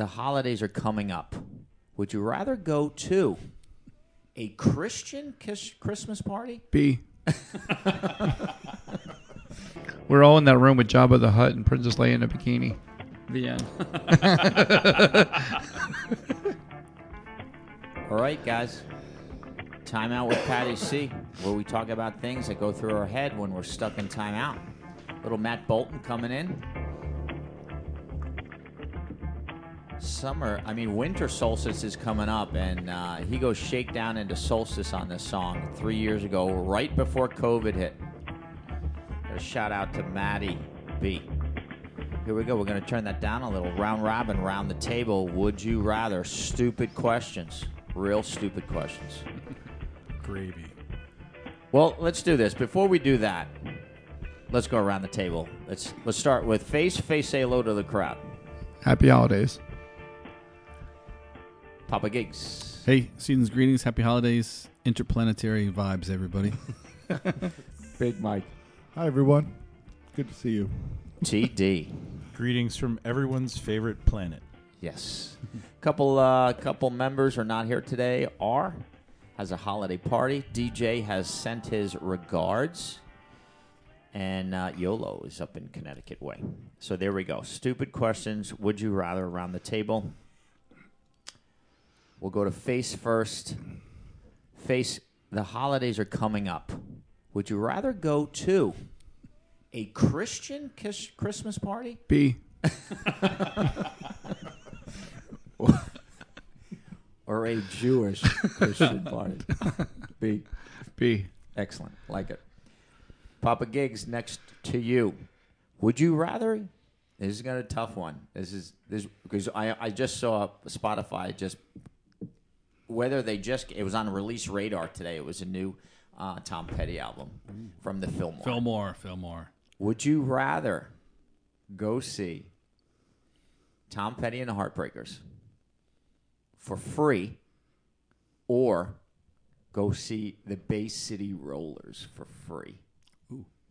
the holidays are coming up, would you rather go to a Christian kiss- Christmas party? B. We're all in that room with Jabba the Hutt and Princess Leia in a bikini. The end. All right, guys. Time out with Patty C, where we talk about things that go through our head when we're stuck in timeout. Little Matt Bolton coming in. Summer, I mean, winter solstice is coming up, and uh, he goes shakedown into solstice on this song three years ago, right before COVID hit. A shout out to Maddie B. Here we go. We're going to turn that down a little. Round robin, round the table. Would you rather? Stupid questions. Real stupid questions. Gravy. Well, let's do this. Before we do that, let's go around the table. Let's let's start with face. Face say hello to the crowd. Happy holidays. Papa Gigs. Hey, season's greetings, happy holidays, interplanetary vibes, everybody. Big Mike. Hi, everyone. Good to see you. TD. Greetings from everyone's favorite planet. Yes. couple uh, couple members are not here today. R has a holiday party. DJ has sent his regards. And uh, YOLO is up in Connecticut Way. So there we go. Stupid questions. Would you rather around the table? We'll go to face first. Face, the holidays are coming up. Would you rather go to a Christian kiss- Christmas party B. or a Jewish Christian party? B. B. Excellent. Like it. Papa Gigs, next to you. Would you rather? This is gonna be a tough one. This is this because I I just saw Spotify just whether they just it was on release radar today. It was a new uh, Tom Petty album from the Fillmore. Fillmore, Fillmore. Would you rather go see Tom Petty and the Heartbreakers for free or go see the Bay City Rollers for free?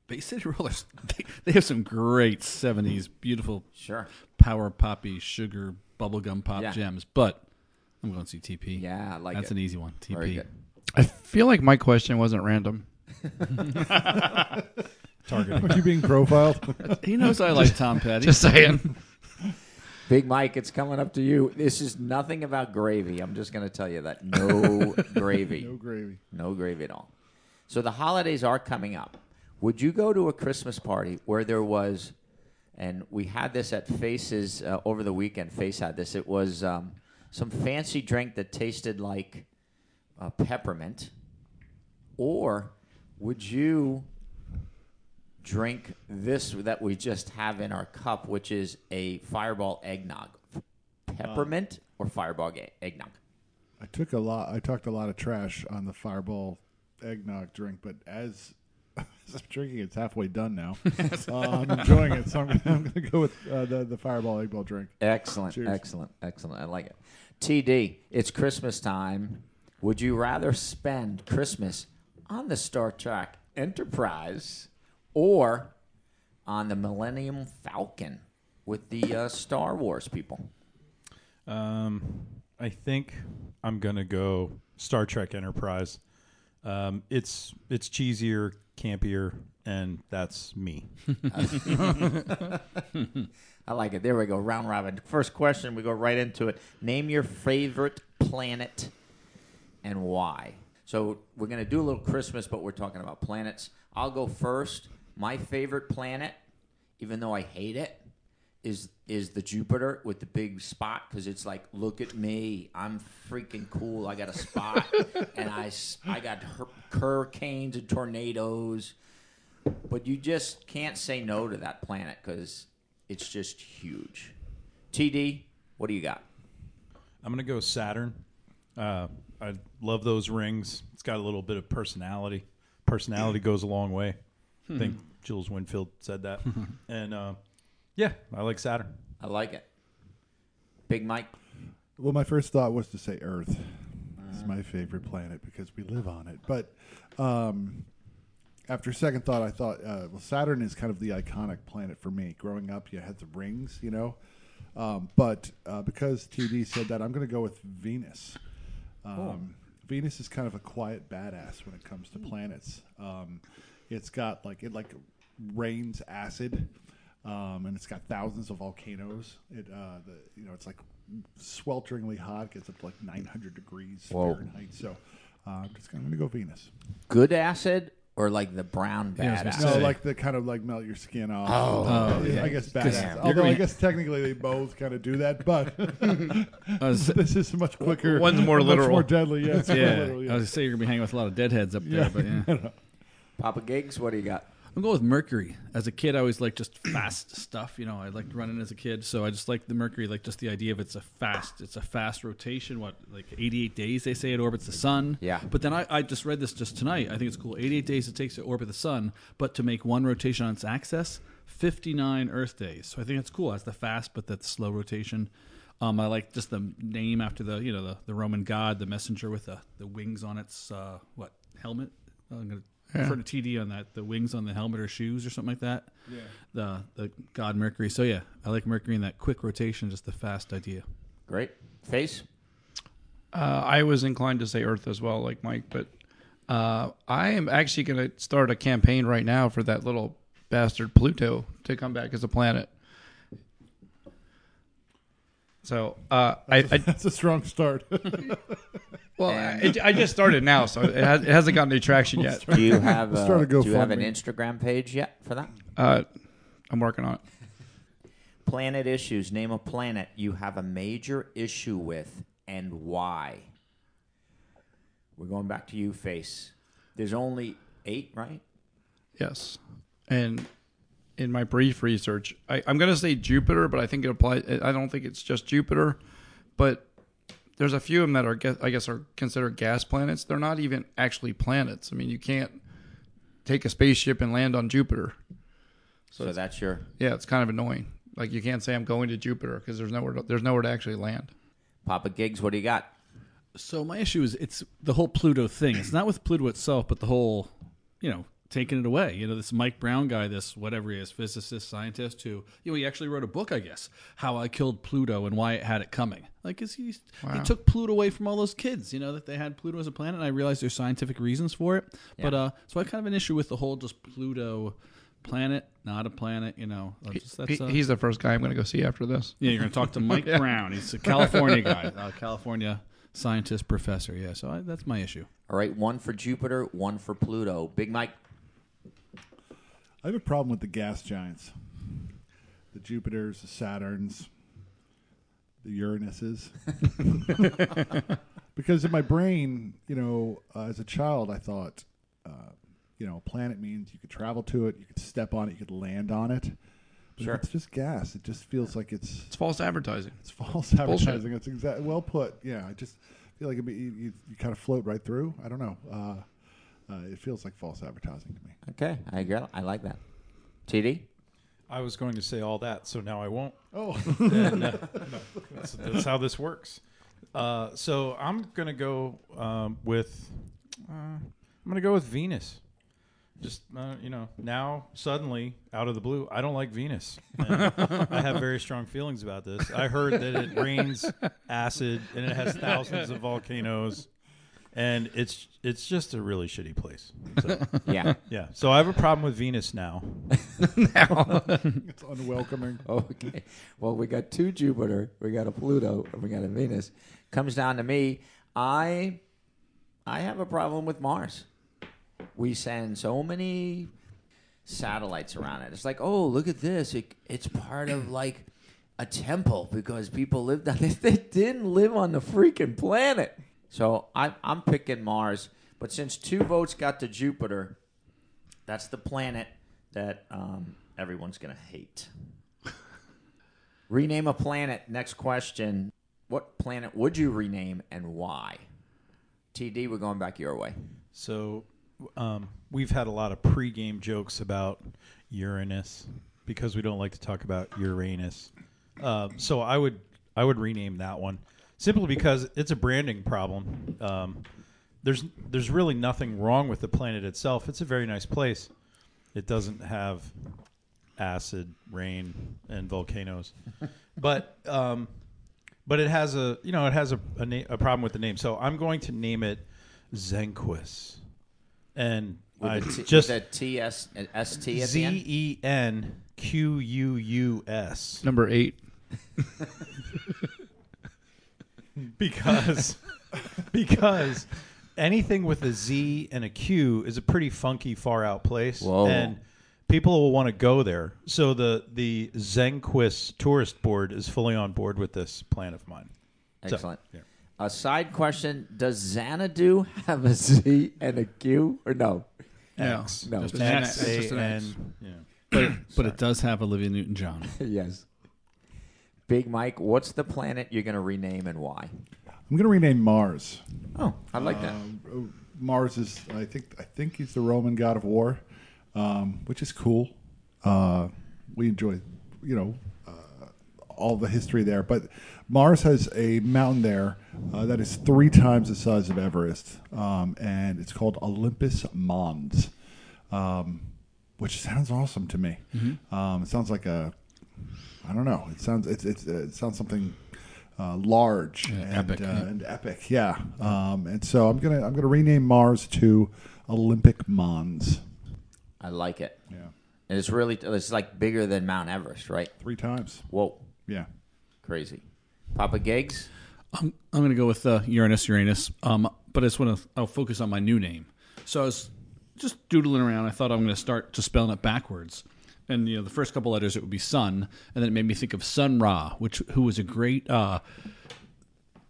Bay City Rollers. They, they have some great '70s, beautiful Sure. power poppy, sugar, bubblegum pop Yeah. gems. But I'm going to see TP. Yeah, I like that's it. an easy one. TP. Very good. I feel like my question wasn't random. Targeting. Are you being profiled? He knows I like Tom Petty. Just saying. Big Mike, it's coming up to you. This is nothing about gravy. I'm just going to tell you that. No gravy. no gravy. No gravy at all. So the holidays are coming up. Would you go to a Christmas party where there was, and we had this at Faces uh, over the weekend. Face had this. It was um, some fancy drink that tasted like uh, peppermint, or would you drink this that we just have in our cup, which is a Fireball eggnog? Peppermint or Fireball egg- eggnog? I took a lot. I talked a lot of trash on the Fireball eggnog drink, but as, I'm drinking, it's halfway done now. uh, I'm enjoying it, so I'm, I'm going to go with uh, the the Fireball egg ball drink. Excellent, Cheers. excellent, excellent. I like it. TD, it's Christmas time. Would you rather spend Christmas on the Star Trek Enterprise or on the Millennium Falcon with the uh, Star Wars people? Um, I think I'm gonna go Star Trek Enterprise. Um, it's it's cheesier, campier, and that's me. I like it. There we go. Round robin. First question. We go right into it. Name your favorite planet and why. So we're going to do a little Christmas, but we're talking about planets. I'll go first. My favorite planet, even though I hate it, is is the Jupiter with the big spot because it's like, look at me, I'm freaking cool. I got a spot, and I I got hur- hurricanes and tornadoes but you just can't say no to that planet because it's just huge. TD, what do you got? I'm gonna go Saturn. Uh, I love those rings. It's got a little bit of personality. Personality goes a long way. I think Jules Winfield said that. and uh, yeah, I like Saturn. I like it. Big Mike. Well, my first thought was to say Earth. It's my favorite planet because we live on it. But um, after second thought, I thought, uh, well, Saturn is kind of the iconic planet for me. Growing up, you had the rings, you know. Um, but uh, because TD said that, I'm going to go with Venus. Um, Venus is kind of a quiet badass when it comes to planets. Um, it's got like it like rains acid, um, and it's got thousands of volcanoes. It uh, the you know it's like swelteringly hot, gets up to like 900 degrees Whoa. Fahrenheit. So uh, I'm just going to go Venus. Good acid or like the brown Yeah, I was bad gonna? No, Say. like the kind of like melt your skin off. Oh. Uh, Oh, yeah. I guess Because badass. you're Although I gonna- guess technically they both kind of do that, but I was, this is much quicker. One's more much literal. more deadly. Yeah, it's more yeah, literal, I was gonna say you're gonna be hanging with a lot of deadheads up there, but yeah. Papa Gigs, what do you got? I'm going with Mercury. As a kid, I always liked just fast stuff. You know, I liked running as a kid, so I just like the Mercury, like just the idea of it's a fast, it's a fast rotation. What, like 88 days they say it orbits the sun. Yeah. But then I, I just read this just tonight. I think it's cool. 88 days it takes to orbit the sun, but to make one rotation on its axis, 59 Earth days. So I think that's cool. That's the fast, but that's slow rotation. Um, I like just the name after the you know the, the Roman god, the messenger with the, the wings on its uh, what helmet. I'm gonna refer to TD on that. The wings on the helmet or shoes or something like that. Yeah. The the god Mercury. So yeah, I like Mercury in that quick rotation, just the fast idea. Great. Face? Uh, I was inclined to say Earth as well, like Mike, but uh, I am actually going to start a campaign right now for that little bastard Pluto to come back as a planet. So uh, I, I That's a strong start. well, I, I just started now, so it, has, it hasn't gotten any traction yet. Do you have uh, Start a do you have an Instagram page yet for that? Uh, I'm working on it. Planet issues. Name a planet you have a major issue with and why. We're going back to you, Face. There's only eight, right? Yes, and in my brief research, I, I'm going to say Jupiter, but I think it applies. I don't think it's just Jupiter, but there's a few of them that are, I guess, are considered gas planets. They're not even actually planets. I mean, you can't take a spaceship and land on Jupiter. So, that's your Yeah, it's kind of annoying. Like you can't say I'm going to Jupiter because there's nowhere to, there's nowhere to actually land. Papa Gigs. What do you got? So my issue is it's the whole Pluto thing. It's not with Pluto itself, but the whole, you know, taking it away. You know, this Mike Brown guy, this whatever he is, physicist, scientist, who you know he actually wrote a book, I guess, how I killed Pluto and why it had it coming. Like, is he he took Pluto away from all those kids? You know that they had Pluto as a planet. And I realize there's scientific reasons for it, but uh, so I kind of an issue with the whole just Pluto planet, not a planet. You know, just, that's He- uh, he's the first guy I'm going to go see after this. yeah, you're going to talk to Mike Brown. He's a California guy, uh, California scientist professor. Yeah, so I, that's my issue. All right, one for Jupiter, one for Pluto. Big Mike. I have a problem with the gas giants, the Jupiters, the Saturns, the Uranuses, because in my brain, you know, uh, as a child, I thought, uh, you know, a planet means you could travel to it, you could step on it, you could land on it. But Sure. it's just gas. It just feels like it's It's false advertising. it's false advertising. It's exactly well put. Yeah, I just feel like it'd be, you, you, you kind of float right through. I don't know. Uh, uh, it feels like false advertising to me. Okay, I agree. I like that. TD. I was going to say all that, so now I won't. Oh, And, uh, that's, that's how this works. Uh, so I'm gonna go um, with uh, I'm gonna go with Venus. Just uh, you know, now suddenly out of the blue, I don't like Venus. And I have very strong feelings about this. I heard that it rains acid and it has thousands of volcanoes, and it's it's just a really shitty place. So, Yeah. yeah, so I have a problem with Venus now. it's unwelcoming. Okay. Well, we got two Jupiter, we got a Pluto, and we got a Venus. Comes down to me. I I have a problem with Mars. We send so many satellites around it. It's like, oh, look at this. It, it's part of like a temple because people lived on it. They didn't live on the freaking planet. So I, I'm picking Mars. But since two votes got to Jupiter, that's the planet that um, everyone's going to hate. Rename a planet. Next question. What planet would you rename and why? TD, we're going back your way. So um, we've had a lot of pregame jokes about Uranus because we don't like to talk about Uranus. Um, so I would I would rename that one simply because it's a branding problem. Um, there's there's really nothing wrong with the planet itself. It's a very nice place. It doesn't have acid, rain, and volcanoes. but um, but it has a you know it has a a, na- a problem with the name. So I'm going to name it Zenquist, and With a T- just with a T S S T at the Z end. E N Q U U S Number eight. because because anything with a Z and a Q is a pretty funky far out place, Whoa. and people will want to go there. So the the Zenquist tourist board is fully on board with this plan of mine. So, Excellent. yeah. A side question: Does Xanadu have a Z and a Q or no? No. X. No. Just an X X. It's just an X. N. Yeah. But but it does have Olivia Newton John. yes. Big Mike, what's the planet you're going to rename and why? I'm going to rename Mars. Oh, I like that. Um, Mars is, I think, I think he's the Roman god of war, um, which is cool. Uh, we enjoy, you know, uh, all the history there. But Mars has a mountain there uh, that is three times the size of Everest, um, and it's called Olympus Mons, um, which sounds awesome to me. Um, it sounds like a, I don't know. It sounds it's, it's it sounds something uh, large and epic, uh, yeah. and epic. Yeah. Um, and so I'm gonna I'm gonna rename Mars to Olympic Mons. I like it. Yeah. And it's really it's like bigger than Mount Everest, right? Three times. Whoa, Yeah. crazy. Papa Gigs. I'm, I'm going to go with uh, Uranus, Uranus. Um, but I just want to. I'll focus on my new name. So I was just doodling around. I thought I'm going to start to spelling it backwards. And you know, the first couple letters it would be Sun, and then it made me think of Sun Ra, which who was a great uh,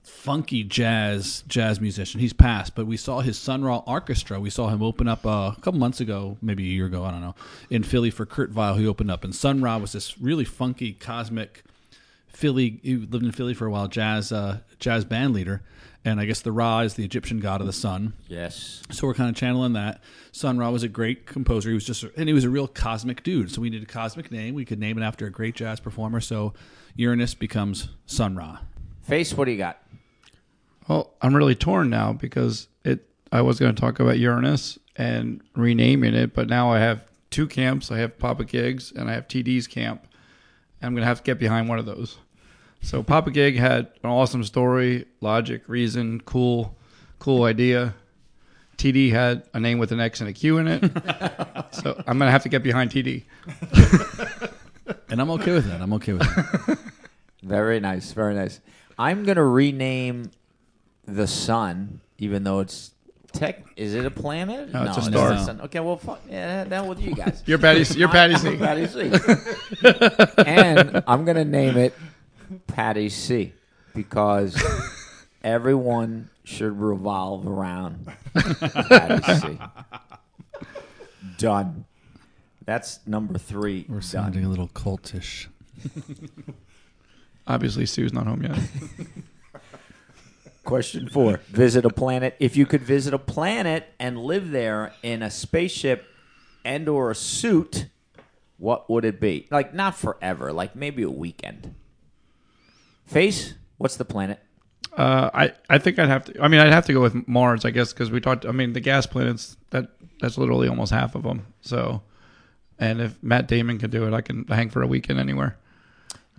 funky jazz jazz musician. He's passed, but we saw his Sun Ra Arkestra. We saw him open up uh, a couple months ago, maybe a year ago, I don't know, in Philly for Kurt Vile. He opened up, and Sun Ra was this really funky cosmic Philly. He lived in Philly for a while, jazz uh, jazz band leader. And I guess the Ra is the Egyptian god of the sun. Yes. So we're kind of channeling that. Sun Ra was a great composer. He was just, and he was a real cosmic dude. So we needed a cosmic name. We could name it after a great jazz performer. So Uranus becomes Sun Ra. Face, what do you got? Well, I'm really torn now because it. I was going to talk about Uranus and renaming it, but now I have two camps. I have Papa Gigs and I have TD's camp. I'm going to have to get behind one of those. So Papa Gig had an awesome story, logic, reason, cool, cool idea. TD had a name with an X and a Q in it. so I'm going to have to get behind TD. And I'm okay with that. I'm okay with that. Very nice, very nice. I'm gonna rename the sun, even though it's tech. Is it a planet? No, it's a not star. the sun. Okay, well, fuck, yeah, down with you guys. You're Patty. You're Patty I'm C. Patty C. and I'm gonna name it Patty C because everyone should revolve around Patty C. Done. That's number three. We're done. sounding a little cultish. Obviously, Sue's not home yet. Question four: Visit a planet. If you could visit a planet and live there in a spaceship and/or a suit, what would it be? Like not forever, like maybe a weekend. Face. What's the planet? Uh, I I think I'd have to. I mean, I'd have to go with Mars, I guess, because we talked. I mean, the gas planets that that's literally almost half of them. So, and if Matt Damon can do it, I can hang for a weekend anywhere.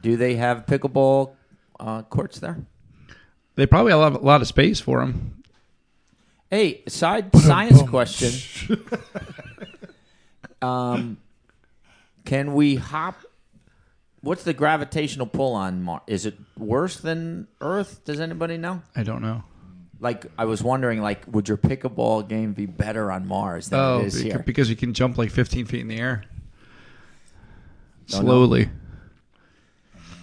Do they have pickleball uh, courts there? They probably have a lot of space for them. Hey, side science question. um, can we hop? What's the gravitational pull on Mars? Is it worse than Earth? Does anybody know? I don't know. Like, I was wondering, like, would your pickleball game be better on Mars than Oh, it is beca- here? because you can jump like 15 feet in the air Don't slowly.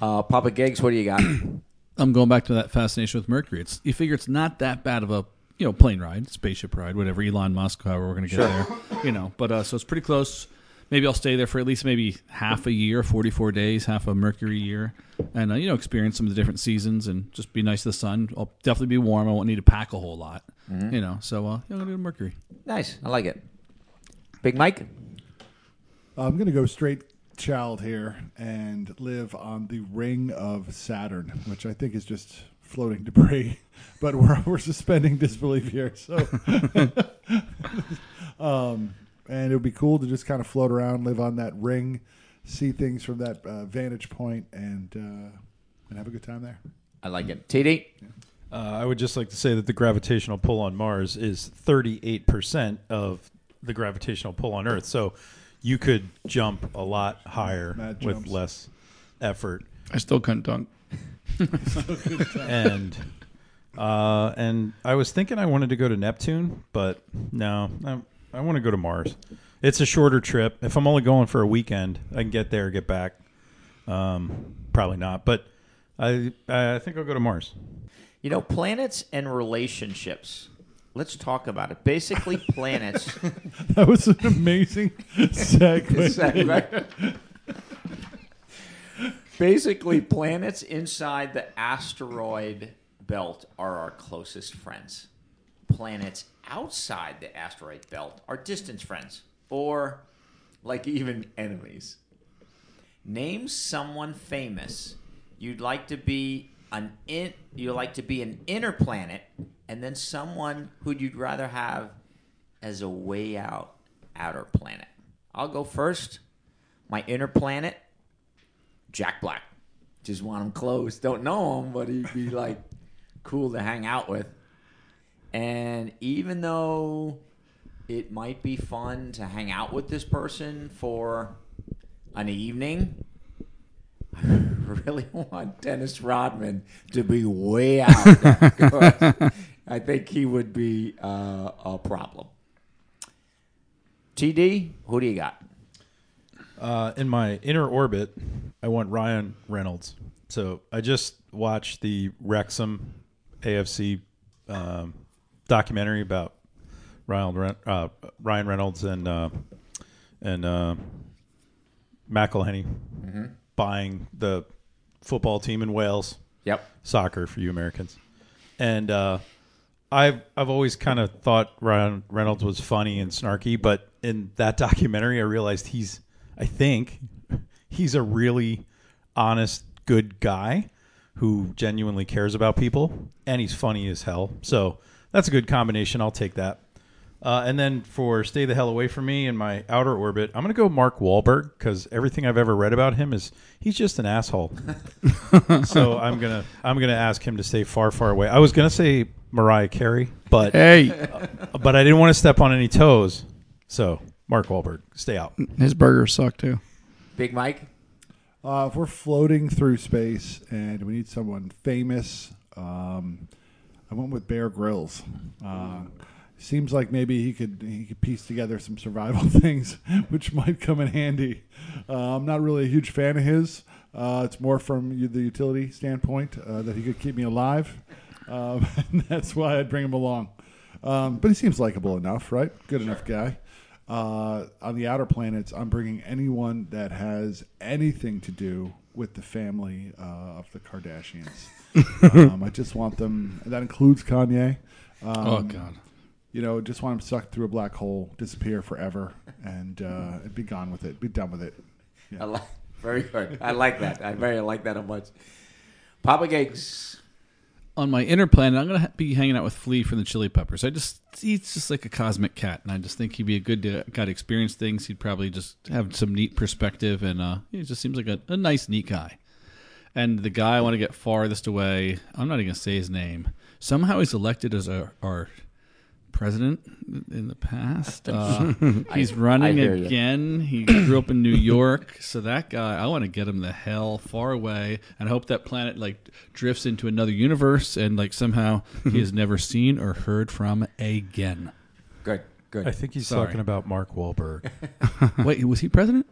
Uh, Papa Gigs, what do you got? I'm going back to that fascination with Mercury. It's you figure it's not that bad of a you know plane ride, spaceship ride, whatever. Elon Musk, however we're going to get there, you know. But uh, so it's pretty close. Maybe I'll stay there for at least maybe half a year, 44 days, half a Mercury year, and uh, you know experience some of the different seasons and just be nice to the sun. I'll definitely be warm. I won't need to pack a whole lot, you know. So uh, I'm going to do Mercury. nice. I like it. Big Mike? I'm going to go straight child here and live on the ring of Saturn, which I think is just floating debris. But we're, we're suspending disbelief here. So, and it would be cool to just kind of float around, live on that ring, see things from that uh, vantage point and uh, and have a good time there. I like it. TD? Uh, I would just like to say that the gravitational pull on Mars is 38% of the gravitational pull on Earth. So you could jump a lot higher with less effort. I still couldn't dunk. and uh, and I was thinking I wanted to go to Neptune, but no, I, I want to go to Mars. It's a shorter trip. If I'm only going for a weekend, I can get there, get back. Um, probably not, but I I think I'll go to Mars. You know, planets and relationships. Let's talk about it. Basically, planets. That was an amazing segue. Basically, planets inside the asteroid belt are our closest friends. Planets outside the asteroid belt are distant friends, or like even enemies. Name someone famous you'd like to be an in you like to be an inner planet, and then someone who you'd rather have as a way out outer planet. I'll go first. My inner planet, Jack Black. Just want him close. Don't know him, but he'd be like cool to hang out with. And even though it might be fun to hang out with this person for an evening, I really want Dennis Rodman to be way out. I think he would be uh, a problem. TD, who do you got? Uh, in my inner orbit, I want Ryan Reynolds. So I just watched the Wrexham AFC um, documentary about Ryan, uh, Ryan Reynolds and uh, and uh, McElhenney buying the football team in Wales Yep. soccer for you Americans. And uh, I've I've always kind of thought Ryan Reynolds was funny and snarky, but in that documentary, I realized he's I think he's a really honest, good guy who genuinely cares about people, and he's funny as hell. So that's a good combination. I'll take that. Uh, and then for stay the hell away from me in my outer orbit, I'm gonna go Mark Wahlberg because everything I've ever read about him is he's just an asshole. so I'm gonna I'm gonna ask him to stay far far away. I was gonna say Mariah Carey, but Hey, but I didn't want to step on any toes. So Mark Wahlberg, stay out. his burgers suck too. Big Mike? Uh, if we're floating through space and we need someone famous, um, I went with Bear Grylls. Uh, seems like maybe he could he could piece together some survival things, which might come in handy. Uh, I'm not really a huge fan of his. Uh, it's more from the utility standpoint uh, that he could keep me alive, and that's why I'd bring him along. Um, but he seems likable enough, right? Good enough guy. Uh, on the outer planets, I'm bringing anyone that has anything to do with the family uh, of the Kardashians. um, I just want them. That includes Kanye. Um, oh God. You know, just want him sucked through a black hole, disappear forever, and uh, be gone with it. Be done with it. I like, very good. I like that. I very like that a much. Papa Gigs. On my inner planet, I'm gonna be hanging out with Flea from the Chili Peppers. I just he's just like a cosmic cat, and I just think he'd be a good guy to experience things. He'd probably just have some neat perspective, and uh, he just seems like a, a nice, neat guy. And the guy I want to get farthest away, I'm not even gonna say his name. Somehow he's elected as our, our president in the past. Uh, he's running I hear you. again. He grew up in New York, so that guy, I want to get him the hell far away, and hope that planet like drifts into another universe, and like somehow he is never seen or heard from again. Good. Good. I think he's Sorry. talking about Mark Wahlberg. Wait, was he president?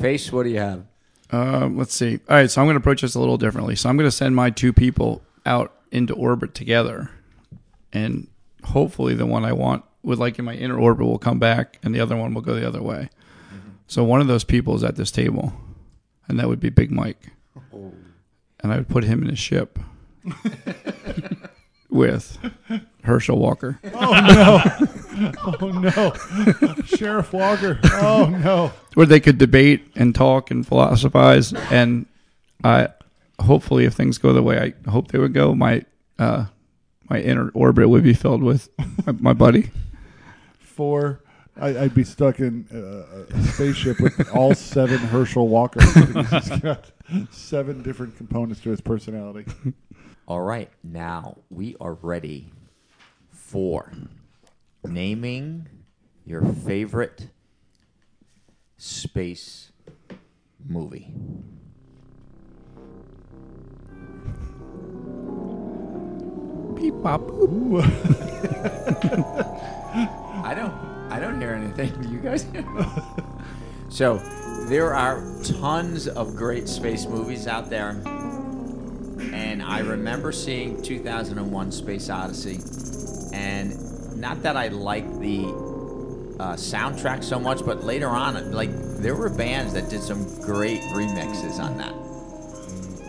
Face, what do you have? Um, let's see. All right, so I'm going to approach this a little differently. So I'm going to send my two people out into orbit together, and hopefully the one I want would like in my inner orbit will come back, and the other one will go the other way. So one of those people is at this table, and that would be Big Mike, and I would put him in a ship with Herschel Walker. Oh no. Oh no, Sheriff Walker. Oh no. where they could debate and talk and philosophize and I hopefully if things go the way I hope they would go my uh my inner orbit would be filled with my, my buddy Four. I, I'd be stuck in uh, a spaceship with all seven Herschel Walkers. He's got seven different components to his personality. All right, now we are ready for naming your favorite space movie. Beep. I don't I don't hear anything. Do you guys hear? so there are tons of great space movies out there. And I remember seeing 2001 Space Odyssey. And not that I like the uh, soundtrack so much, but later on, like, there were bands that did some great remixes on that.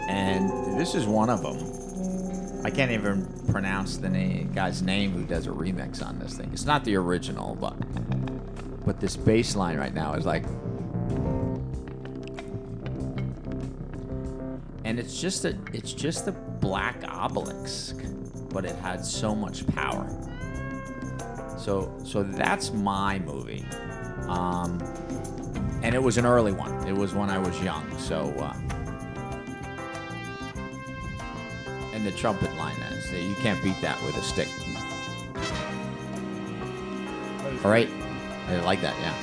And this is one of them. I can't even pronounce the name, guy's name who does a remix on this thing. It's not the original, but but this bass line right now is like, and it's just a it's just a black obelisk, but it had so much power. So so that's my movie, um, and it was an early one. It was when I was young, so. Uh, the trumpet line is you can't beat that with a stick. All right, I like that. Yeah.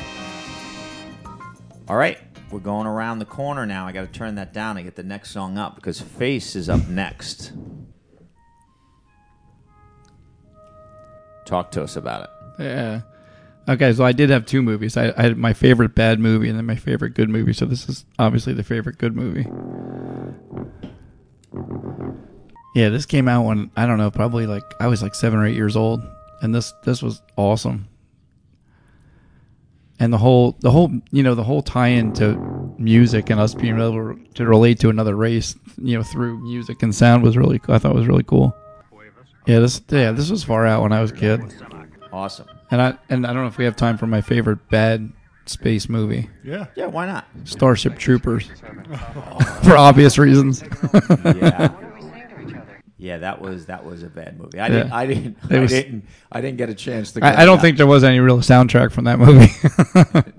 All right, we're going around the corner now. I got to turn that down and get the next song up because Face is up next. Talk to us about it. Yeah. Okay, so I did have two movies. I, I had my favorite bad movie and then my favorite good movie. So this is obviously the favorite good movie. Yeah, this came out when I don't know, probably like I was like seven or eight years old, and this this was awesome. And the whole the whole you know the whole tie-in to music and us being able to relate to another race, you know, through music and sound was really cool. I thought it was really cool. Yeah, this yeah this was far out when I was a kid. Awesome. And I and I don't know if we have time for my favorite bad space movie, Yeah. Yeah, why not? Starship Troopers, for obvious reasons. Yeah. Yeah, that was that was a bad movie. I didn't I didn't It I was- didn't I didn't get a chance to. go I, I don't back. think there was any real soundtrack from that movie.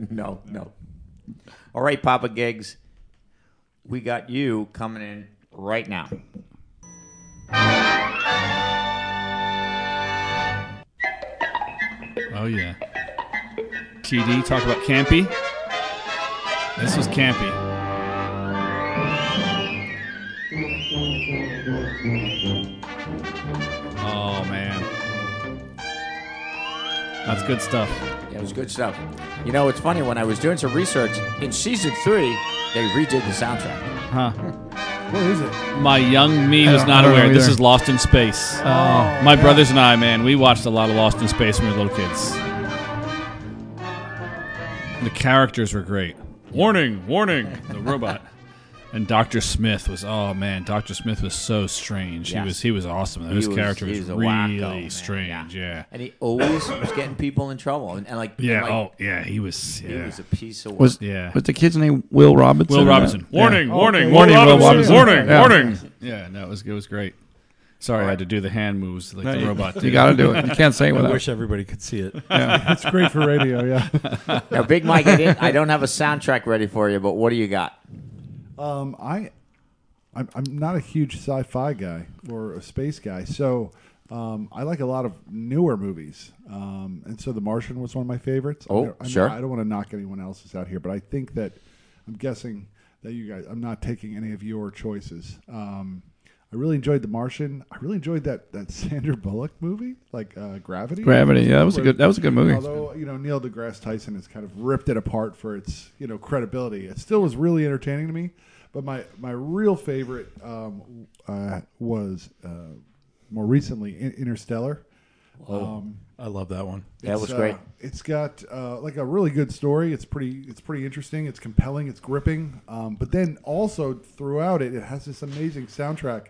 No, no. All right, Papa Gigs. We got you coming in right now. Oh yeah. TD talk about campy. This was campy. That's good stuff. Yeah, it was good stuff. You know, it's funny when I was doing some research in season three, they redid the soundtrack. Huh. What is it? My young me I was don't- not don't know aware. This either. is Lost in Space. oh, My brothers and I, man, we watched a lot of Lost in Space when we were little kids. The characters were great. Warning, warning, the robot. And Dr. Smith was oh man, Dr. Smith was so strange. Yes. He was he was awesome. He His was- character was, was a really wacko, strange, yeah. And he always was getting people in trouble. And, and like, Yeah, like, oh yeah, he was yeah. he was a piece of work. was Yeah. was the kid's name Will Robinson? Will Robinson. not? Warning, Yeah. warning, okay. Will Warning, Will Robinson. Robinson. Warning, Yeah. warning. Yeah, no, it was it was great. Sorry, I had to do the hand moves like No, the you- robot. You got to do it. You can't say it I wish everybody could see it. Yeah. It's great for radio, yeah. now, Big Mike, I, didn't, I don't have a soundtrack ready for you, but what do you got? Um, I, I'm, I'm not a huge sci-fi guy or a space guy, so um, I like a lot of newer movies. Um, and so The Martian was one of my favorites. Oh, I I mean, sure. I don't want to knock anyone else's out here, but I think that I'm guessing that you guys. I'm not taking any of your choices. Um, I really enjoyed The Martian. I really enjoyed that that Sandra Bullock movie, like uh, Gravity. Gravity. Yeah, that was a good. That was a good movie. Although you know Neil deGrasse Tyson has kind of ripped it apart for its you know credibility, it still was really entertaining to me. But my my real favorite um, uh, was uh, more recently In- Interstellar. Um, I love that one. That was great. Uh, it's got uh, like a really good story. It's pretty. It's pretty interesting. It's compelling. It's gripping. Um, but then also throughout it, it has this amazing soundtrack.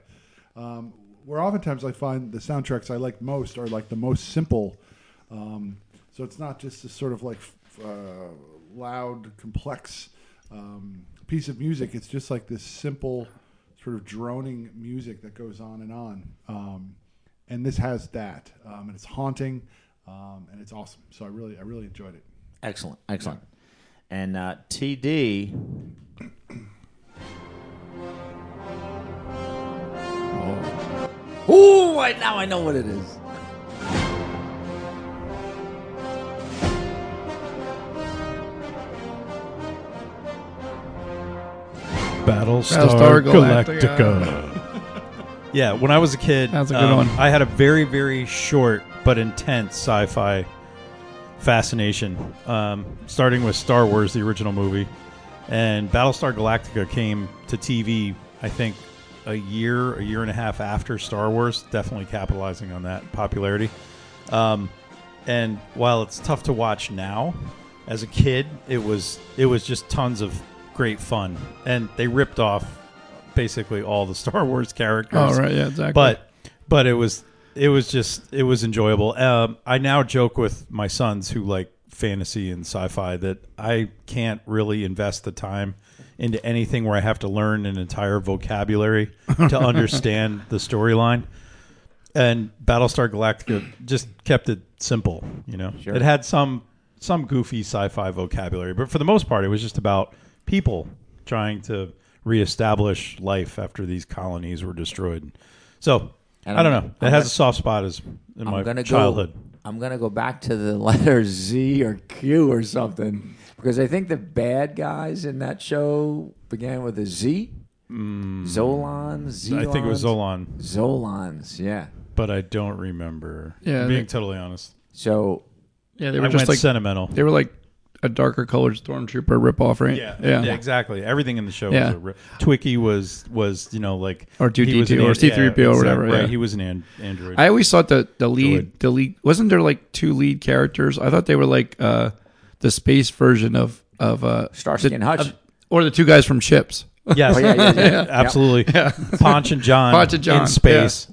Um, where oftentimes I find the soundtracks I like most are like the most simple. Um, so it's not just this sort of like uh, loud, complex um, piece of music. It's just like this simple, sort of droning music that goes on and on. Um, and this has that, um, and it's haunting, um, and it's awesome. So I really, I really enjoyed it. Excellent, excellent. And uh, TD. Oh, I, now I know what it is. Battlestar, Battlestar Galactica. Galactica. yeah, when I was a kid, um, That's a good one. I had a very, very short but intense sci-fi fascination. Um, starting with Star Wars, the original movie, and Battlestar Galactica came to TV. I think a year, a year and a half after Star Wars, definitely capitalizing on that popularity. Um, and while it's tough to watch now, as a kid, it was it was just tons of great fun, and they ripped off basically all the Star Wars characters. Oh right, yeah, exactly. But but it was it was just it was enjoyable. Um, I now joke with my sons who like fantasy and sci-fi that I can't really invest the time into anything where I have to learn an entire vocabulary to understand the storyline. And Battlestar Galactica just kept it simple, you know. Sure. It had some some goofy sci-fi vocabulary, but for the most part, it was just about people trying to reestablish life after these colonies were destroyed. So And I don't I'm- know. It I'm has gonna- a soft spot as in I'm my gonna childhood. go. I'm gonna go back to the letter Z or Q or something because I think the bad guys in that show began with a Z. Zolan, Zelons. Mm. I think it was Zolan, Zolans, yeah. but I don't remember. Yeah, being they- totally honest. So yeah, they I were just went like sentimental. they were like a darker colored stormtrooper ripoff, right? Yeah, yeah. exactly. Everything in the show Yeah. was a ri- Twiki was was you know like Or he 2D2 or C3PO or whatever, Right, yeah. he was an, an android. I always thought that the lead, Droid. the lead, wasn't there like two lead characters? I thought they were like uh, the space version of of uh, Starsky and Hutch. of- or the two guys from CHiPs. yes, Oh, yeah, yeah, yeah, yeah. absolutely. Ponch and John, Ponch and John, in space.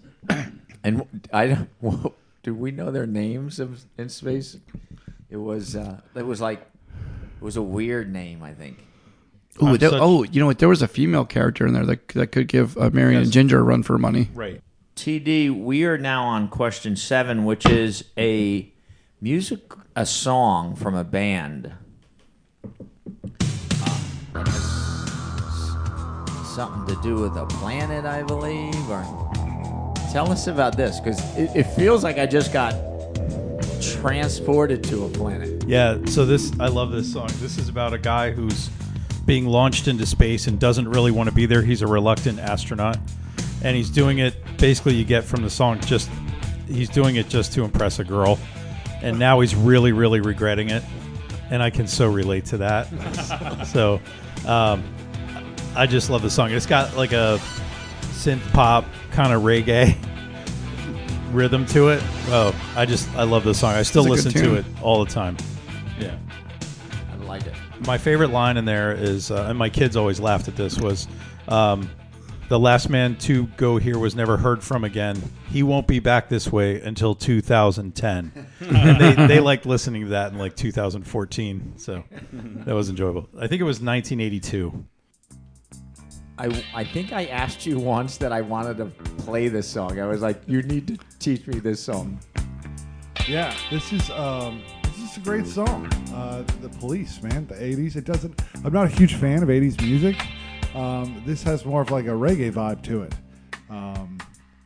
and I don't. Well, do we know their names of, in space? It was. Uh, it was like. It was a weird name, I think. Ooh, I'm there- such- oh, you know what? There was a female character in there that that could give uh, Mary Ann Yes. and Ginger a run for money. Right. TD, we are now on question seven, which is a music, a song from a band. Uh, something to do with a planet, I believe. Or tell us about this, because it, it feels like I just got transported to a planet. Yeah, so this I love this song. This is about a guy who's being launched into space and doesn't really want to be there. He's a reluctant astronaut. And he's doing it basically you get from the song just he's doing it just to impress a girl. And now he's really really regretting it. And I can so relate to that. so um, I just love the song. It's got like a synth pop kind of reggae rhythm to it. Oh, I just I love this song. I still It's a listen good to tune. it all the time. Yeah. I like it. My favorite line in there is, uh, and my kids always laughed at this, was um, the last man to go here was never heard from again. He won't be back this way until 2010. and they, they liked listening to that in like 2014. So that was enjoyable. I think it was 1982. I, I think I asked you once that I wanted to play this song. I was like, you need to teach me this song. Yeah, this is um, this is a great song. Uh, the Police, man, the '80s. It doesn't. I'm not a huge fan of '80s music. Um, this has more of like a reggae vibe to it. Um,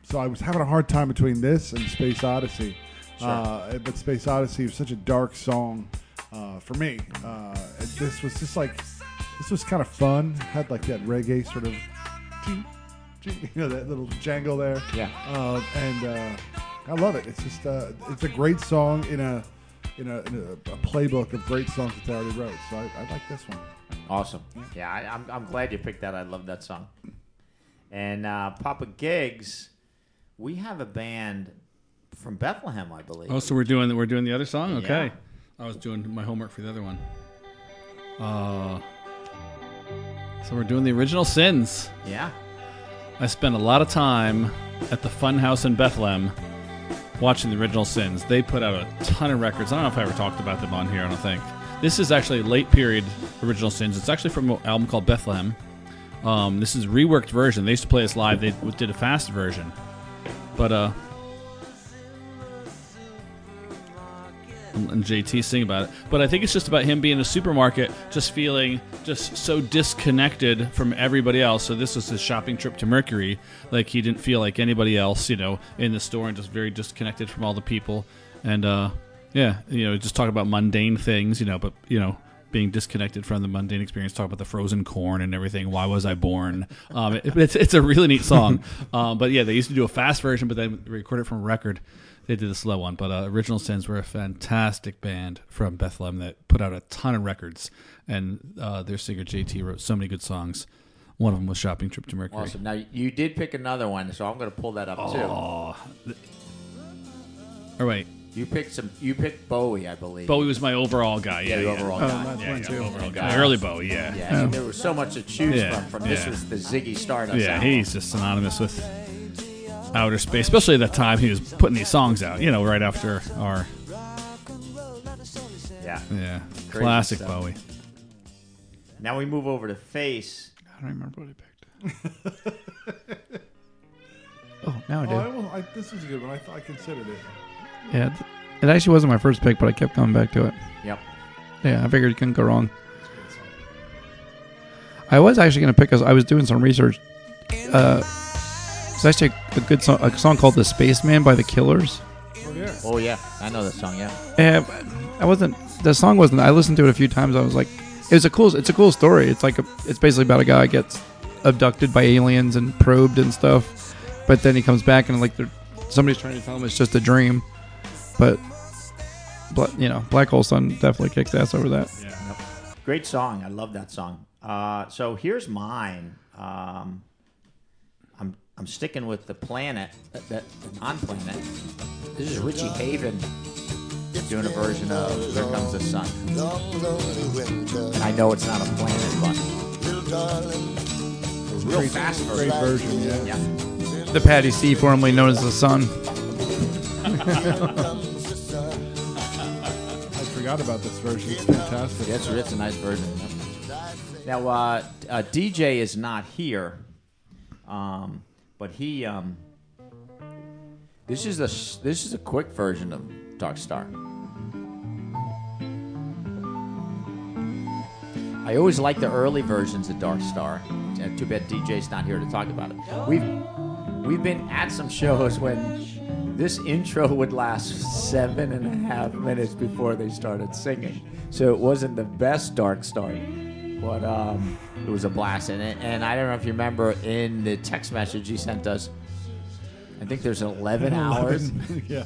so I was having a hard time between this and Space Odyssey. Uh, but Space Odyssey was such a dark song uh, for me. Uh, this was just like this was kind of fun. Had like that reggae sort of, you know, that little jangle there. Yeah. Uh, and uh, I love it. It's just uh, it's a great song in a in a, in a, a playbook of great songs that they already wrote. So I, I like this one. Awesome. Yeah, I, I'm, I'm glad you picked that. I love that song. And uh, Papa Gigs, we have a band from Bethlehem, I believe. Oh, so we're doing we're doing the other song. Okay, Yeah. I was doing my homework for the other one. Uh, so we're doing the original sins. Yeah. I spent a lot of time at the Funhouse in Bethlehem watching the original sins. They put out a ton of records. I don't know if I ever talked about them on here. I don't think. This is actually late period original sins. It's actually from an album called Bethlehem. Um, this is a reworked version. They used to play this live. They did a fast version, but uh, and, JT sing about it. But I think it's just about him being in a supermarket, just feeling just so disconnected from everybody else. So this was his shopping trip to Mercury. Like he didn't feel like anybody else, you know, in the store, and just very disconnected from all the people. And uh, yeah, you know, just talk about mundane things, you know, but you know. Being disconnected from the mundane experience, talk about the frozen corn and everything. Why was I born? Um, it- it's it's a really neat song, um, but yeah, they used to do a fast version, but then record it from record they did a slow one, but uh, Original Sins were a fantastic band from Bethlehem that put out a ton of records, and uh, their singer JT wrote so many good songs. One of them was "Shopping Trip to Mercury." Awesome. Now you did pick another one, so I'm going to pull that up too. Oh, all right. You picked some. You picked Bowie, I believe. Bowie was my overall guy. Yeah, Yeah, yeah. overall Oh, guy. that's Yeah, one yeah, too. overall guy. Early Bowie, yeah. Yeah, and there was so much to choose Yeah, from. From this yeah. was the Ziggy Stardust. Yeah, album. he's just synonymous with outer space, especially at that time he was putting these songs out. You know, right after our yeah. yeah Crazy classic stuff. Bowie. Now we move over to Face. I don't remember what I picked. oh, now I Oh, do. I will, I, this was a good one. I, thought I considered it. Yeah, th- it actually wasn't my first pick, but I kept coming back to it. Yep. Yeah, I figured you couldn't go wrong. I was actually going to pick. us. I was doing some research. Uh, it's actually a good song, a song called "The Spaceman" by the Killers. Oh yeah. Oh yeah, I know that song. Yeah. Yeah, I wasn't. The song wasn't. I listened to it a few times. I was like, it was a cool. It's a cool story. It's like a, it's basically about a guy gets abducted by aliens and probed and stuff, but then he comes back and like somebody's trying to tell him it's just a dream, but. Bla- you know, Black Hole Sun definitely kicks ass over that. Yeah. Great song. I love that song. Uh, so here's mine. Um, I'm I'm sticking with the planet that, that on planet. This is Richie Haven doing a version of "There Comes the Sun." And I know it's not a planet, but a real fast Great version. version, yeah. Yeah. The Patty C, formerly known as the Sun. I forgot about this version. It's fantastic. Yeah, it's, it's a nice version. yep. Now, uh, uh, DJ is not here, um, but he. Um, this is a this is a quick version of Dark Star. I always like the early versions of Dark Star. Uh, too bad DJ's not here to talk about it. We've we've been at some shows when this intro would last seven and a half minutes before they started singing. So it wasn't the best Dark Star, but um, it was a blast. And, and I don't know if you remember in the text message he sent us, I think there's 11 hours. yeah.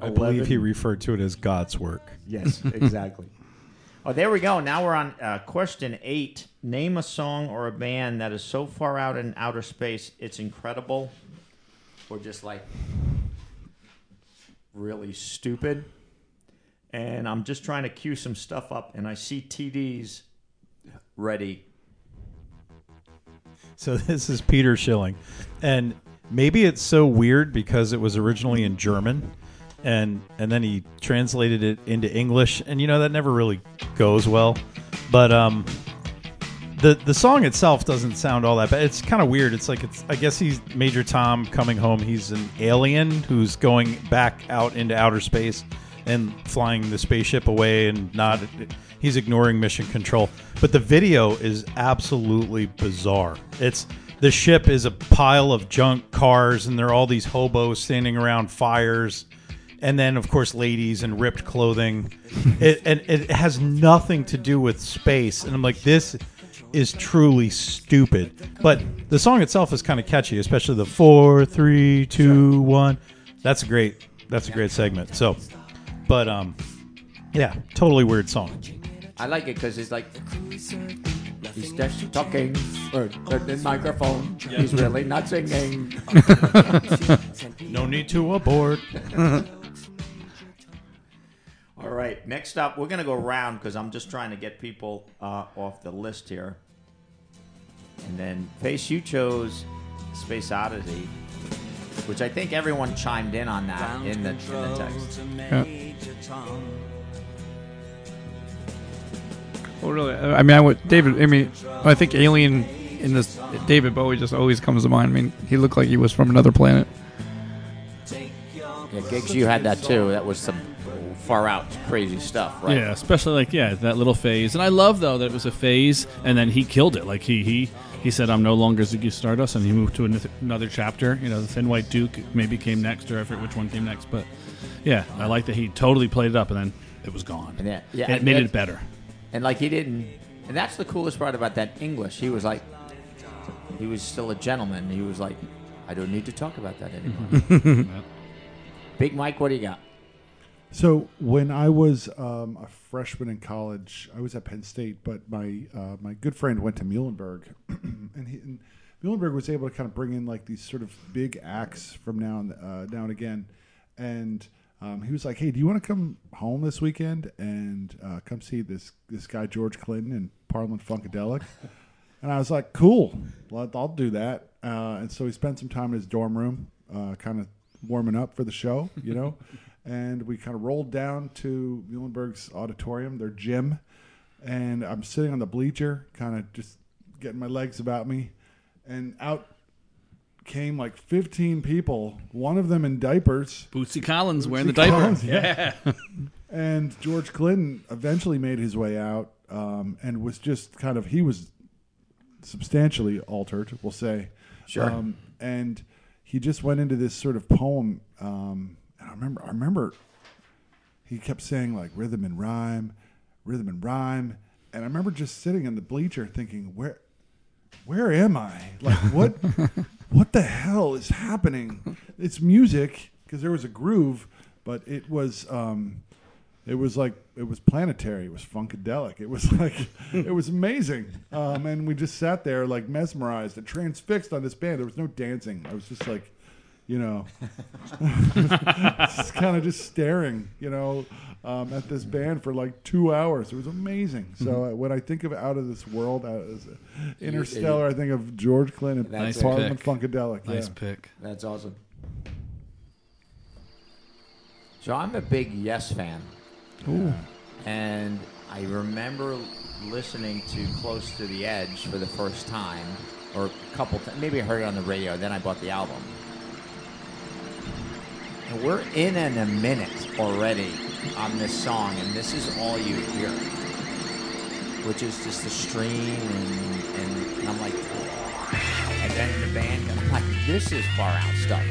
I believe he referred to it as God's work. Yes, exactly. oh, there we go. Now we're on uh, question eight. Name a song or a band that is so far out in outer space it's incredible, or just like really stupid. And I'm just trying to cue some stuff up, and I see TDs ready. So this is Peter Schilling, and maybe it's so weird because it was originally in German, and and then he translated it into English, and you know that never really goes well. But um, the the song itself doesn't sound all that bad. It's kind of weird. It's like it's I guess he's Major Tom coming home. He's an alien who's going back out into outer space and flying the spaceship away and not he's ignoring mission control. But the video is absolutely bizarre. It's the ship is a pile of junk cars and there are all these hobos standing around fires and then of course ladies in ripped clothing. It, and it has nothing to do with space and i'm like this is truly stupid. But the song itself is kind of catchy especially the four three two one. That's a great that's a great segment. So but um yeah totally weird song I like it because it's like he's just talking or the microphone. He's really not singing. no need to abort All right, next up, we're gonna go around because I'm just trying to get people uh, off the list here. And then Face, you chose Space Odyssey, which I think everyone chimed in on that in the, in the text. Well, really, uh, I mean, I would David. I mean, I think Alien in this David Bowie just always comes to mind. I mean, he looked like he was from another planet. Yeah, gigs you had that too. That was some far out crazy stuff, right? Yeah, especially like yeah, that little phase. And I love though that it was a phase, and then he killed it. Like he he he said, "I'm no longer Ziggy Stardust," and he moved to another chapter. You know, the Thin White Duke maybe came next, or I forget which one came next. But yeah, I like that he totally played it up, and then it was gone. And yeah, yeah, And it made that- it better. And like he didn't, and that's the coolest part about that English. He was like, he was still a gentleman. He was like, I don't need to talk about that anymore. Big Mike, what do you got? So when I was um, a freshman in college, I was at Penn State, but my uh, my good friend went to Muhlenberg, and, he, and Muhlenberg was able to kind of bring in like these sort of big acts from now and uh, now and again, and um, he was like, "Hey, do you want to come home this weekend and uh, come see this this guy George Clinton in Parliament Funkadelic?" And I was like, "Cool, well, I'll do that." Uh, and so we spent some time in his dorm room, uh, kind of warming up for the show, you know. and we kind of rolled down to Muhlenberg's auditorium, their gym, and I'm sitting on the bleacher, kind of just getting my legs about me, and out came like 15 people, one of them in diapers. Bootsy Collins wearing the Bootsy diaper. Collins, yeah. and George Clinton eventually made his way out um, and was just kind of he was substantially altered, we'll say. Sure. Um, and he just went into this sort of poem. Um, and I remember, I remember, he kept saying like rhythm and rhyme, rhythm and rhyme. And I remember just sitting in the bleacher thinking, where, where am I? Like what, what the hell is happening? It's music because there was a groove, but it was, um, it was like it was planetary. It was funkadelic. It was like it was amazing. Um, and we just sat there like mesmerized and transfixed on this band. There was no dancing. I was just like, you know, just kind of just staring, you know, um, at this band for like two hours. It was amazing. So uh, when I think of out of this world, out of this, Interstellar, I think of George Clinton, That's Nice Parliament pick. Funkadelic. Nice yeah. pick. That's awesome. So I'm a big Yes fan. And I remember listening to Close to the Edge for the first time, or a couple times. Maybe I heard it on the radio, then I bought the album. And we're in in a minute already on this song, and this is all you hear, which is just the stream, and, and, I'm like, and then the band, and I'm like, this is far out stuff.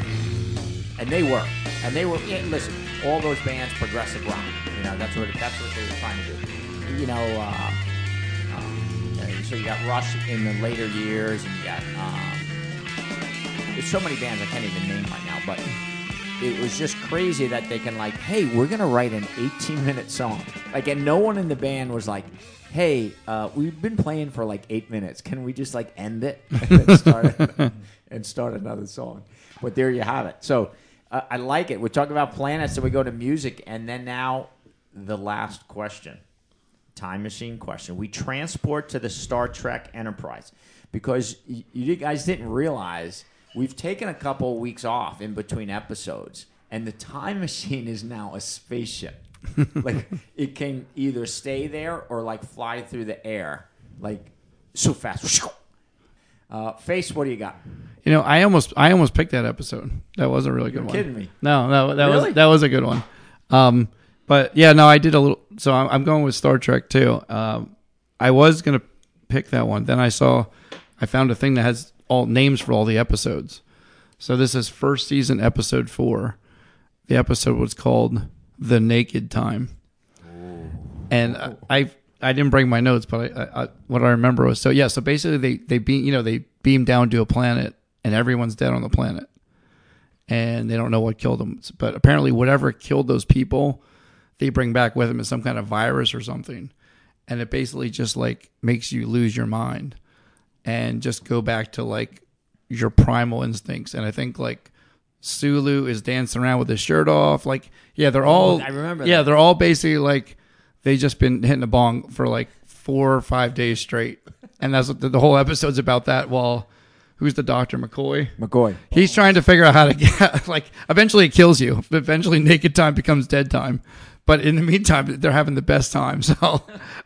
And they were, and they were. Yeah, listen, all those bands, progressive rock. You know, that's what that's what they were trying to do. You know, uh, um, so you got Rush in the later years, and you got um, there's so many bands I can't even name right now, but it was just crazy that they can like, hey, we're gonna write an 18 minute song. Like, and no one in the band was like, hey, uh, we've been playing for like eight minutes. Can we just like end it and start and start another song? But there you have it. So uh, I like it. We talk about planets, and we go to music, and then now the last question time machine question. We transport to the Star Trek Enterprise because you guys didn't realize we've taken a couple of weeks off in between episodes, and the time machine is now a spaceship. like it can either stay there or like fly through the air, like so fast. Uh, Face, what do you got? You know, I almost I almost picked that episode. That was a really good You're one. kidding me. No, no, that Really? was that was a good one. Um, but yeah, no, I did a little. So I'm, I'm going with Star Trek too. Um, I was gonna pick that one. Then I saw, I found a thing that has all names for all the episodes. So this is first season episode four. The episode was called "The Naked Time," and I, I I didn't bring my notes, but I, I, what I remember was so yeah. So basically, they they beam you know they beam down to a planet, and everyone's dead on the planet and they don't know what killed them. But apparently, whatever killed those people, they bring back with them as some kind of virus or something, and it basically just like makes you lose your mind and just go back to like your primal instincts. And I think like Sulu is dancing around with his shirt off. Like, yeah, they're oh, all. I remember Yeah, that. they're all basically like they just been hitting a bong for like four or five days straight, and that's what the, the whole episode's about. That while who's the doctor McCoy? McCoy. He's trying to figure out how to get like eventually it kills you. Eventually naked time becomes dead time. But in the meantime, they're having the best time. So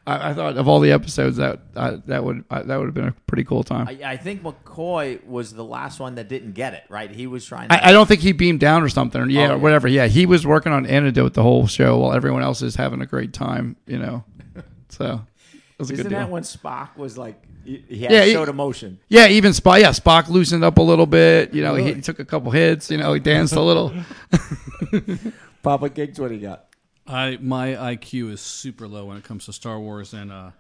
I, I thought of all the episodes that uh, that would uh, that would have been a pretty cool time. I, I think McCoy was the last one that didn't get it. Right? He was trying. I, I don't think he beamed down or something. Or, yeah, Oh, or whatever. Yeah, he was working on antidote the whole show while everyone else is having a great time. You know, so a Isn't that when Spock was like he, he had Yeah, he- showed emotion? yeah, even Spock. Yeah, Spock loosened up a little bit. You know, he, he took a couple hits. You know, he danced a little. Papa Gigs, what do you got? I my IQ is super low when it comes to Star Wars and uh,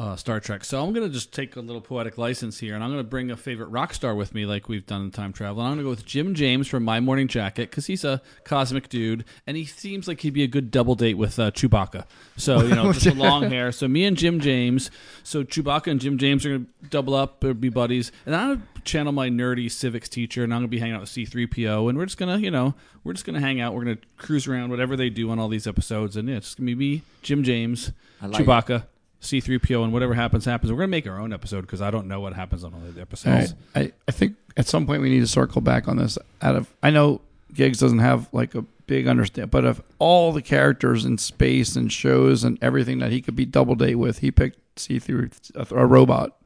uh, Star Trek. So I'm gonna just take a little poetic license here, and I'm gonna bring a favorite rock star with me, like we've done in time travel. And I'm gonna go with Jim James from My Morning Jacket because he's a cosmic dude, and he seems like he'd be a good double date with uh, Chewbacca. So you know, just the long hair. So me and Jim James. So Chewbacca and Jim James are gonna double up or be buddies, and I'm gonna channel my nerdy civics teacher, and I'm gonna be hanging out with C3PO, and we're just gonna, you know, we're just gonna hang out. We're gonna cruise around, whatever they do on all these episodes, and yeah, it's gonna be me, Jim James, I like Chewbacca. C3PO and whatever happens happens. We're gonna make our own episode because I don't know what happens on all the episodes. I, I think at some point we need to circle back on this. Out of I know Gigs doesn't have like a big understand, but of all the characters in space and shows and everything that he could be double date with, he picked C through a, a robot,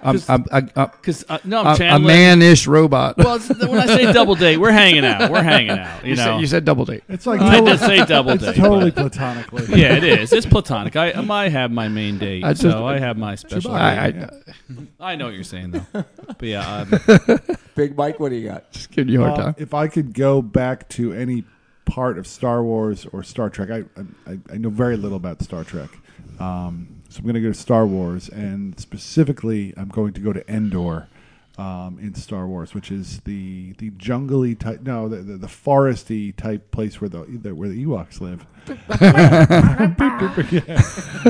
um, a, a, a, Because uh, no, I'm a, a man-ish robot. Well, it's, when I say double date, we're hanging out. We're hanging out. You, you, know, said, you said double date. It's like I totally, did say double it's date. totally but- platonically. yeah, it is. It's platonic. I, I might have my main date, I just- so I have my special. I, date. I, I know what you're saying though. But yeah, um, Big Mike, what do you got? just giving you a hard Uh, time. if I could go back to any part of Star Wars or Star Trek, I I, I know very little about Star Trek. Um, so I'm going to go to Star Wars, and specifically, I'm going to go to Endor um, in Star Wars, which is the the jungly type, no, the, the, the foresty type place where the, the where the Ewoks live. Yeah.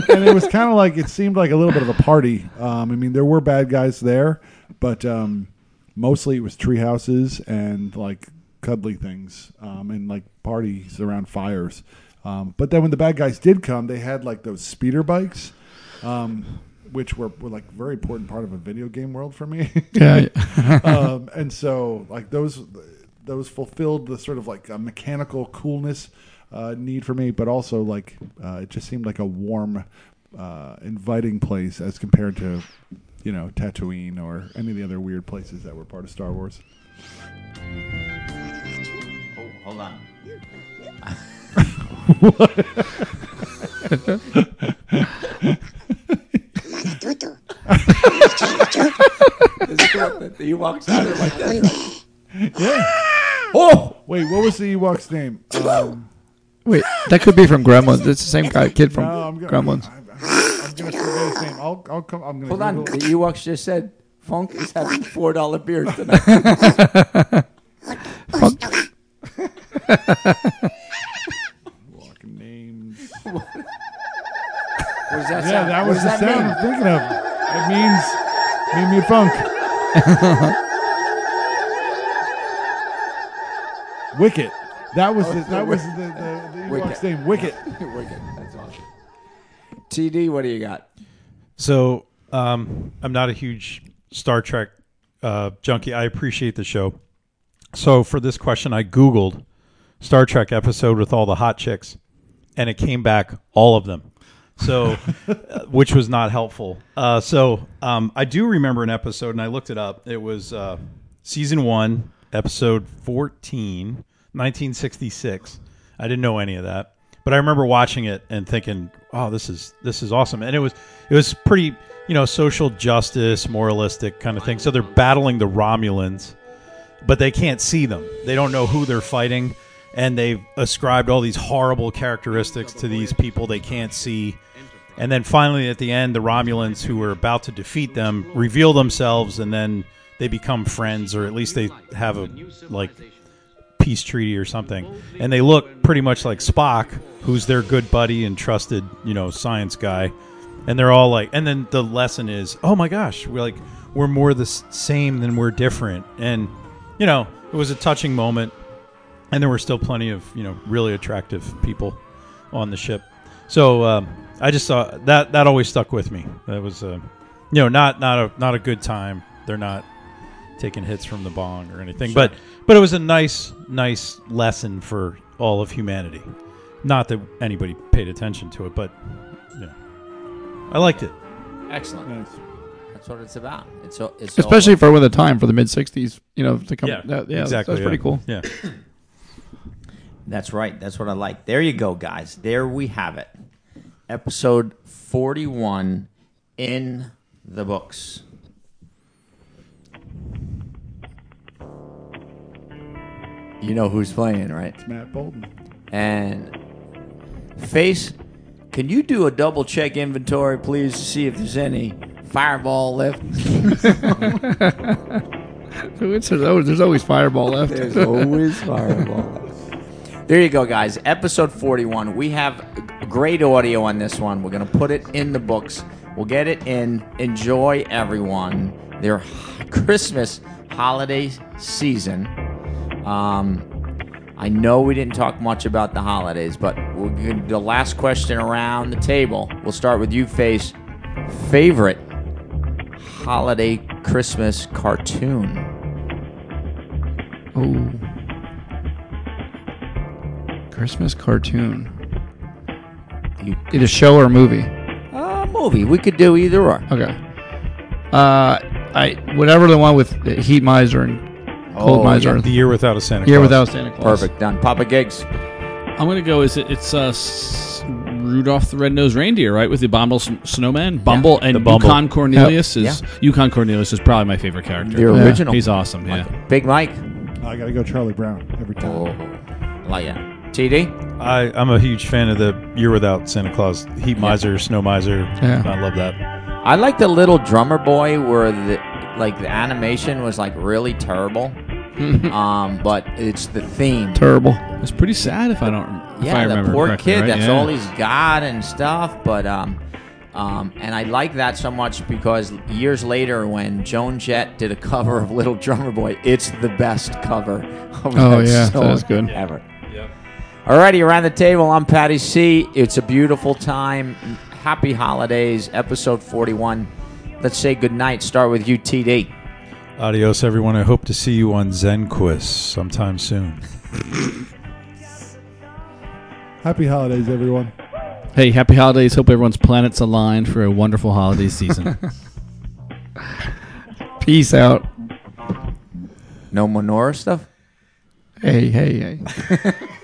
And it was kind of like it seemed like a little bit of a party. Um, I mean, there were bad guys there, but um, mostly it was tree houses and like cuddly things um, and like parties around fires. Um, but then when the bad guys did come, they had like those speeder bikes, um, which were, were like a very important part of a video game world for me. Yeah, um, and so like those those fulfilled the sort of like a mechanical coolness uh, need for me, but also like uh, it just seemed like a warm, uh, inviting place as compared to you know Tatooine or any of the other weird places that were part of Star Wars. Oh, hold on. Is it correct that the Ewok sounded like that? Yeah. Oh, Wait, what was the Ewok's name? Um, Wait, that could be from Gremlins. It's the same guy, kid from no, I'm gonna, Gremlins. I'm, I'm, I'm gonna forget his name. I'll, I'll come. I'm gonna hold on. Google- The Ewoks just said Funk is having four dollar beers tonight. Ewok names. What does that Yeah, sound? that was the that sound mean? I'm thinking of. It means me me funk. Wicket. That was the, that was the, the, the Wicket. Ewok's name. Wicket. Wicked. That's awesome. TD, what do you got? So um, I'm not a huge Star Trek uh, junkie. I appreciate the show. So for this question, I Googled Star Trek episode with all the hot chicks, and it came back all of them. So, uh, which was not helpful. Uh, so um, I do remember an episode, and I looked it up. It was uh, season one, episode 14, 1966. I didn't know any of that, but I remember watching it and thinking, "Oh, this is this is awesome." And it was it was pretty, you know, social justice, moralistic kind of thing. So they're battling the Romulans, but they can't see them. They don't know who they're fighting, and they've ascribed all these horrible characteristics to these people they can't see. And then finally, at the end, the Romulans who were about to defeat them reveal themselves, and then they become friends, or at least they have a like peace treaty or something. And they look pretty much like Spock, who's their good buddy and trusted, you know, science guy. And they're all like, and then the lesson is, oh my gosh, we're like, we're more the same than we're different. And you know, it was a touching moment. And there were still plenty of you know really attractive people on the ship. So um, I just saw that that always stuck with me. That was uh, you know not not a not a good time. They're not taking hits from the bong or anything, but but it was a nice nice lesson for all of humanity. Not that anybody paid attention to it, but yeah, I liked it. Excellent. Nice. That's what it's about. It's it's Especially for with the time for the mid '60s, you know, to come. Yeah, that- yeah, exactly. That's pretty cool. Yeah, That's right. That's what I like. There you go, guys. There we have it. Episode 41 in the books. You know who's playing, right? It's Matt Bolton. And Face, can you do a double check inventory, please, to see if there's any fireball left? It's- There's always, there's always fireball left. There's always fireball. There you go, guys. Episode 41. We have great audio on this one. We're going to put it in the books. We'll get it in. Enjoy, everyone. Their Christmas holiday season. Um, I know we didn't talk much about the holidays, but the last question around the table. We'll start with you, Face. Favorite holiday Christmas cartoon? Oh. Christmas cartoon. You, Either show or a movie. uh, movie. We could do either or. Okay. Uh, I whatever the one with the Heat Miser and Cold Oh, Miser. yeah. the year without a Santa Claus. Year Claus. without Santa Claus. Perfect. Done. Papa Gigs. I'm gonna go. Is it? It's uh, S- Rudolph the Red-Nosed Reindeer, right? With the Bumble s- Snowman, Bumble, and the Bumble. Yukon Cornelius Yep. is Yukon Cornelius is probably my favorite character. The original. He's awesome. Yeah. Big Mike. I got to go Charlie Brown every time. Oh, I like it. TD. I, I'm a huge fan of the year without Santa Claus. Heat miser, snow miser. Yeah. I love that. I like the little drummer boy where the like the animation was like really terrible. um, but it's the theme. Terrible. It's pretty sad if I don't. If I Yeah, the remember poor correctly, kid. right? That's Yeah. all he's got and stuff. But um, um, and I like that so much because years later, when Joan Jett did a cover of Little Drummer Boy, it's the best cover. Of Oh, that yeah, that song is good. ever. Alrighty, around the table, I'm Patty C. It's a beautiful time. Happy holidays, episode 41. Let's say goodnight. Start with you, TD. Adios, everyone. I hope to see you on ZenQuist sometime soon. Happy holidays, everyone. Hey, happy holidays. Hope everyone's planets aligned for a wonderful holiday season. Peace out. No menorah stuff? Hey, hey, hey.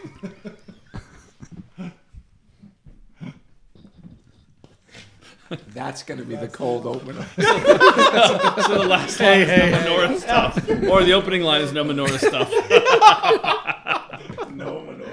That's going to be the cold opener. So the last line is no menorah stuff, or the opening line is no menorah stuff. no menorah.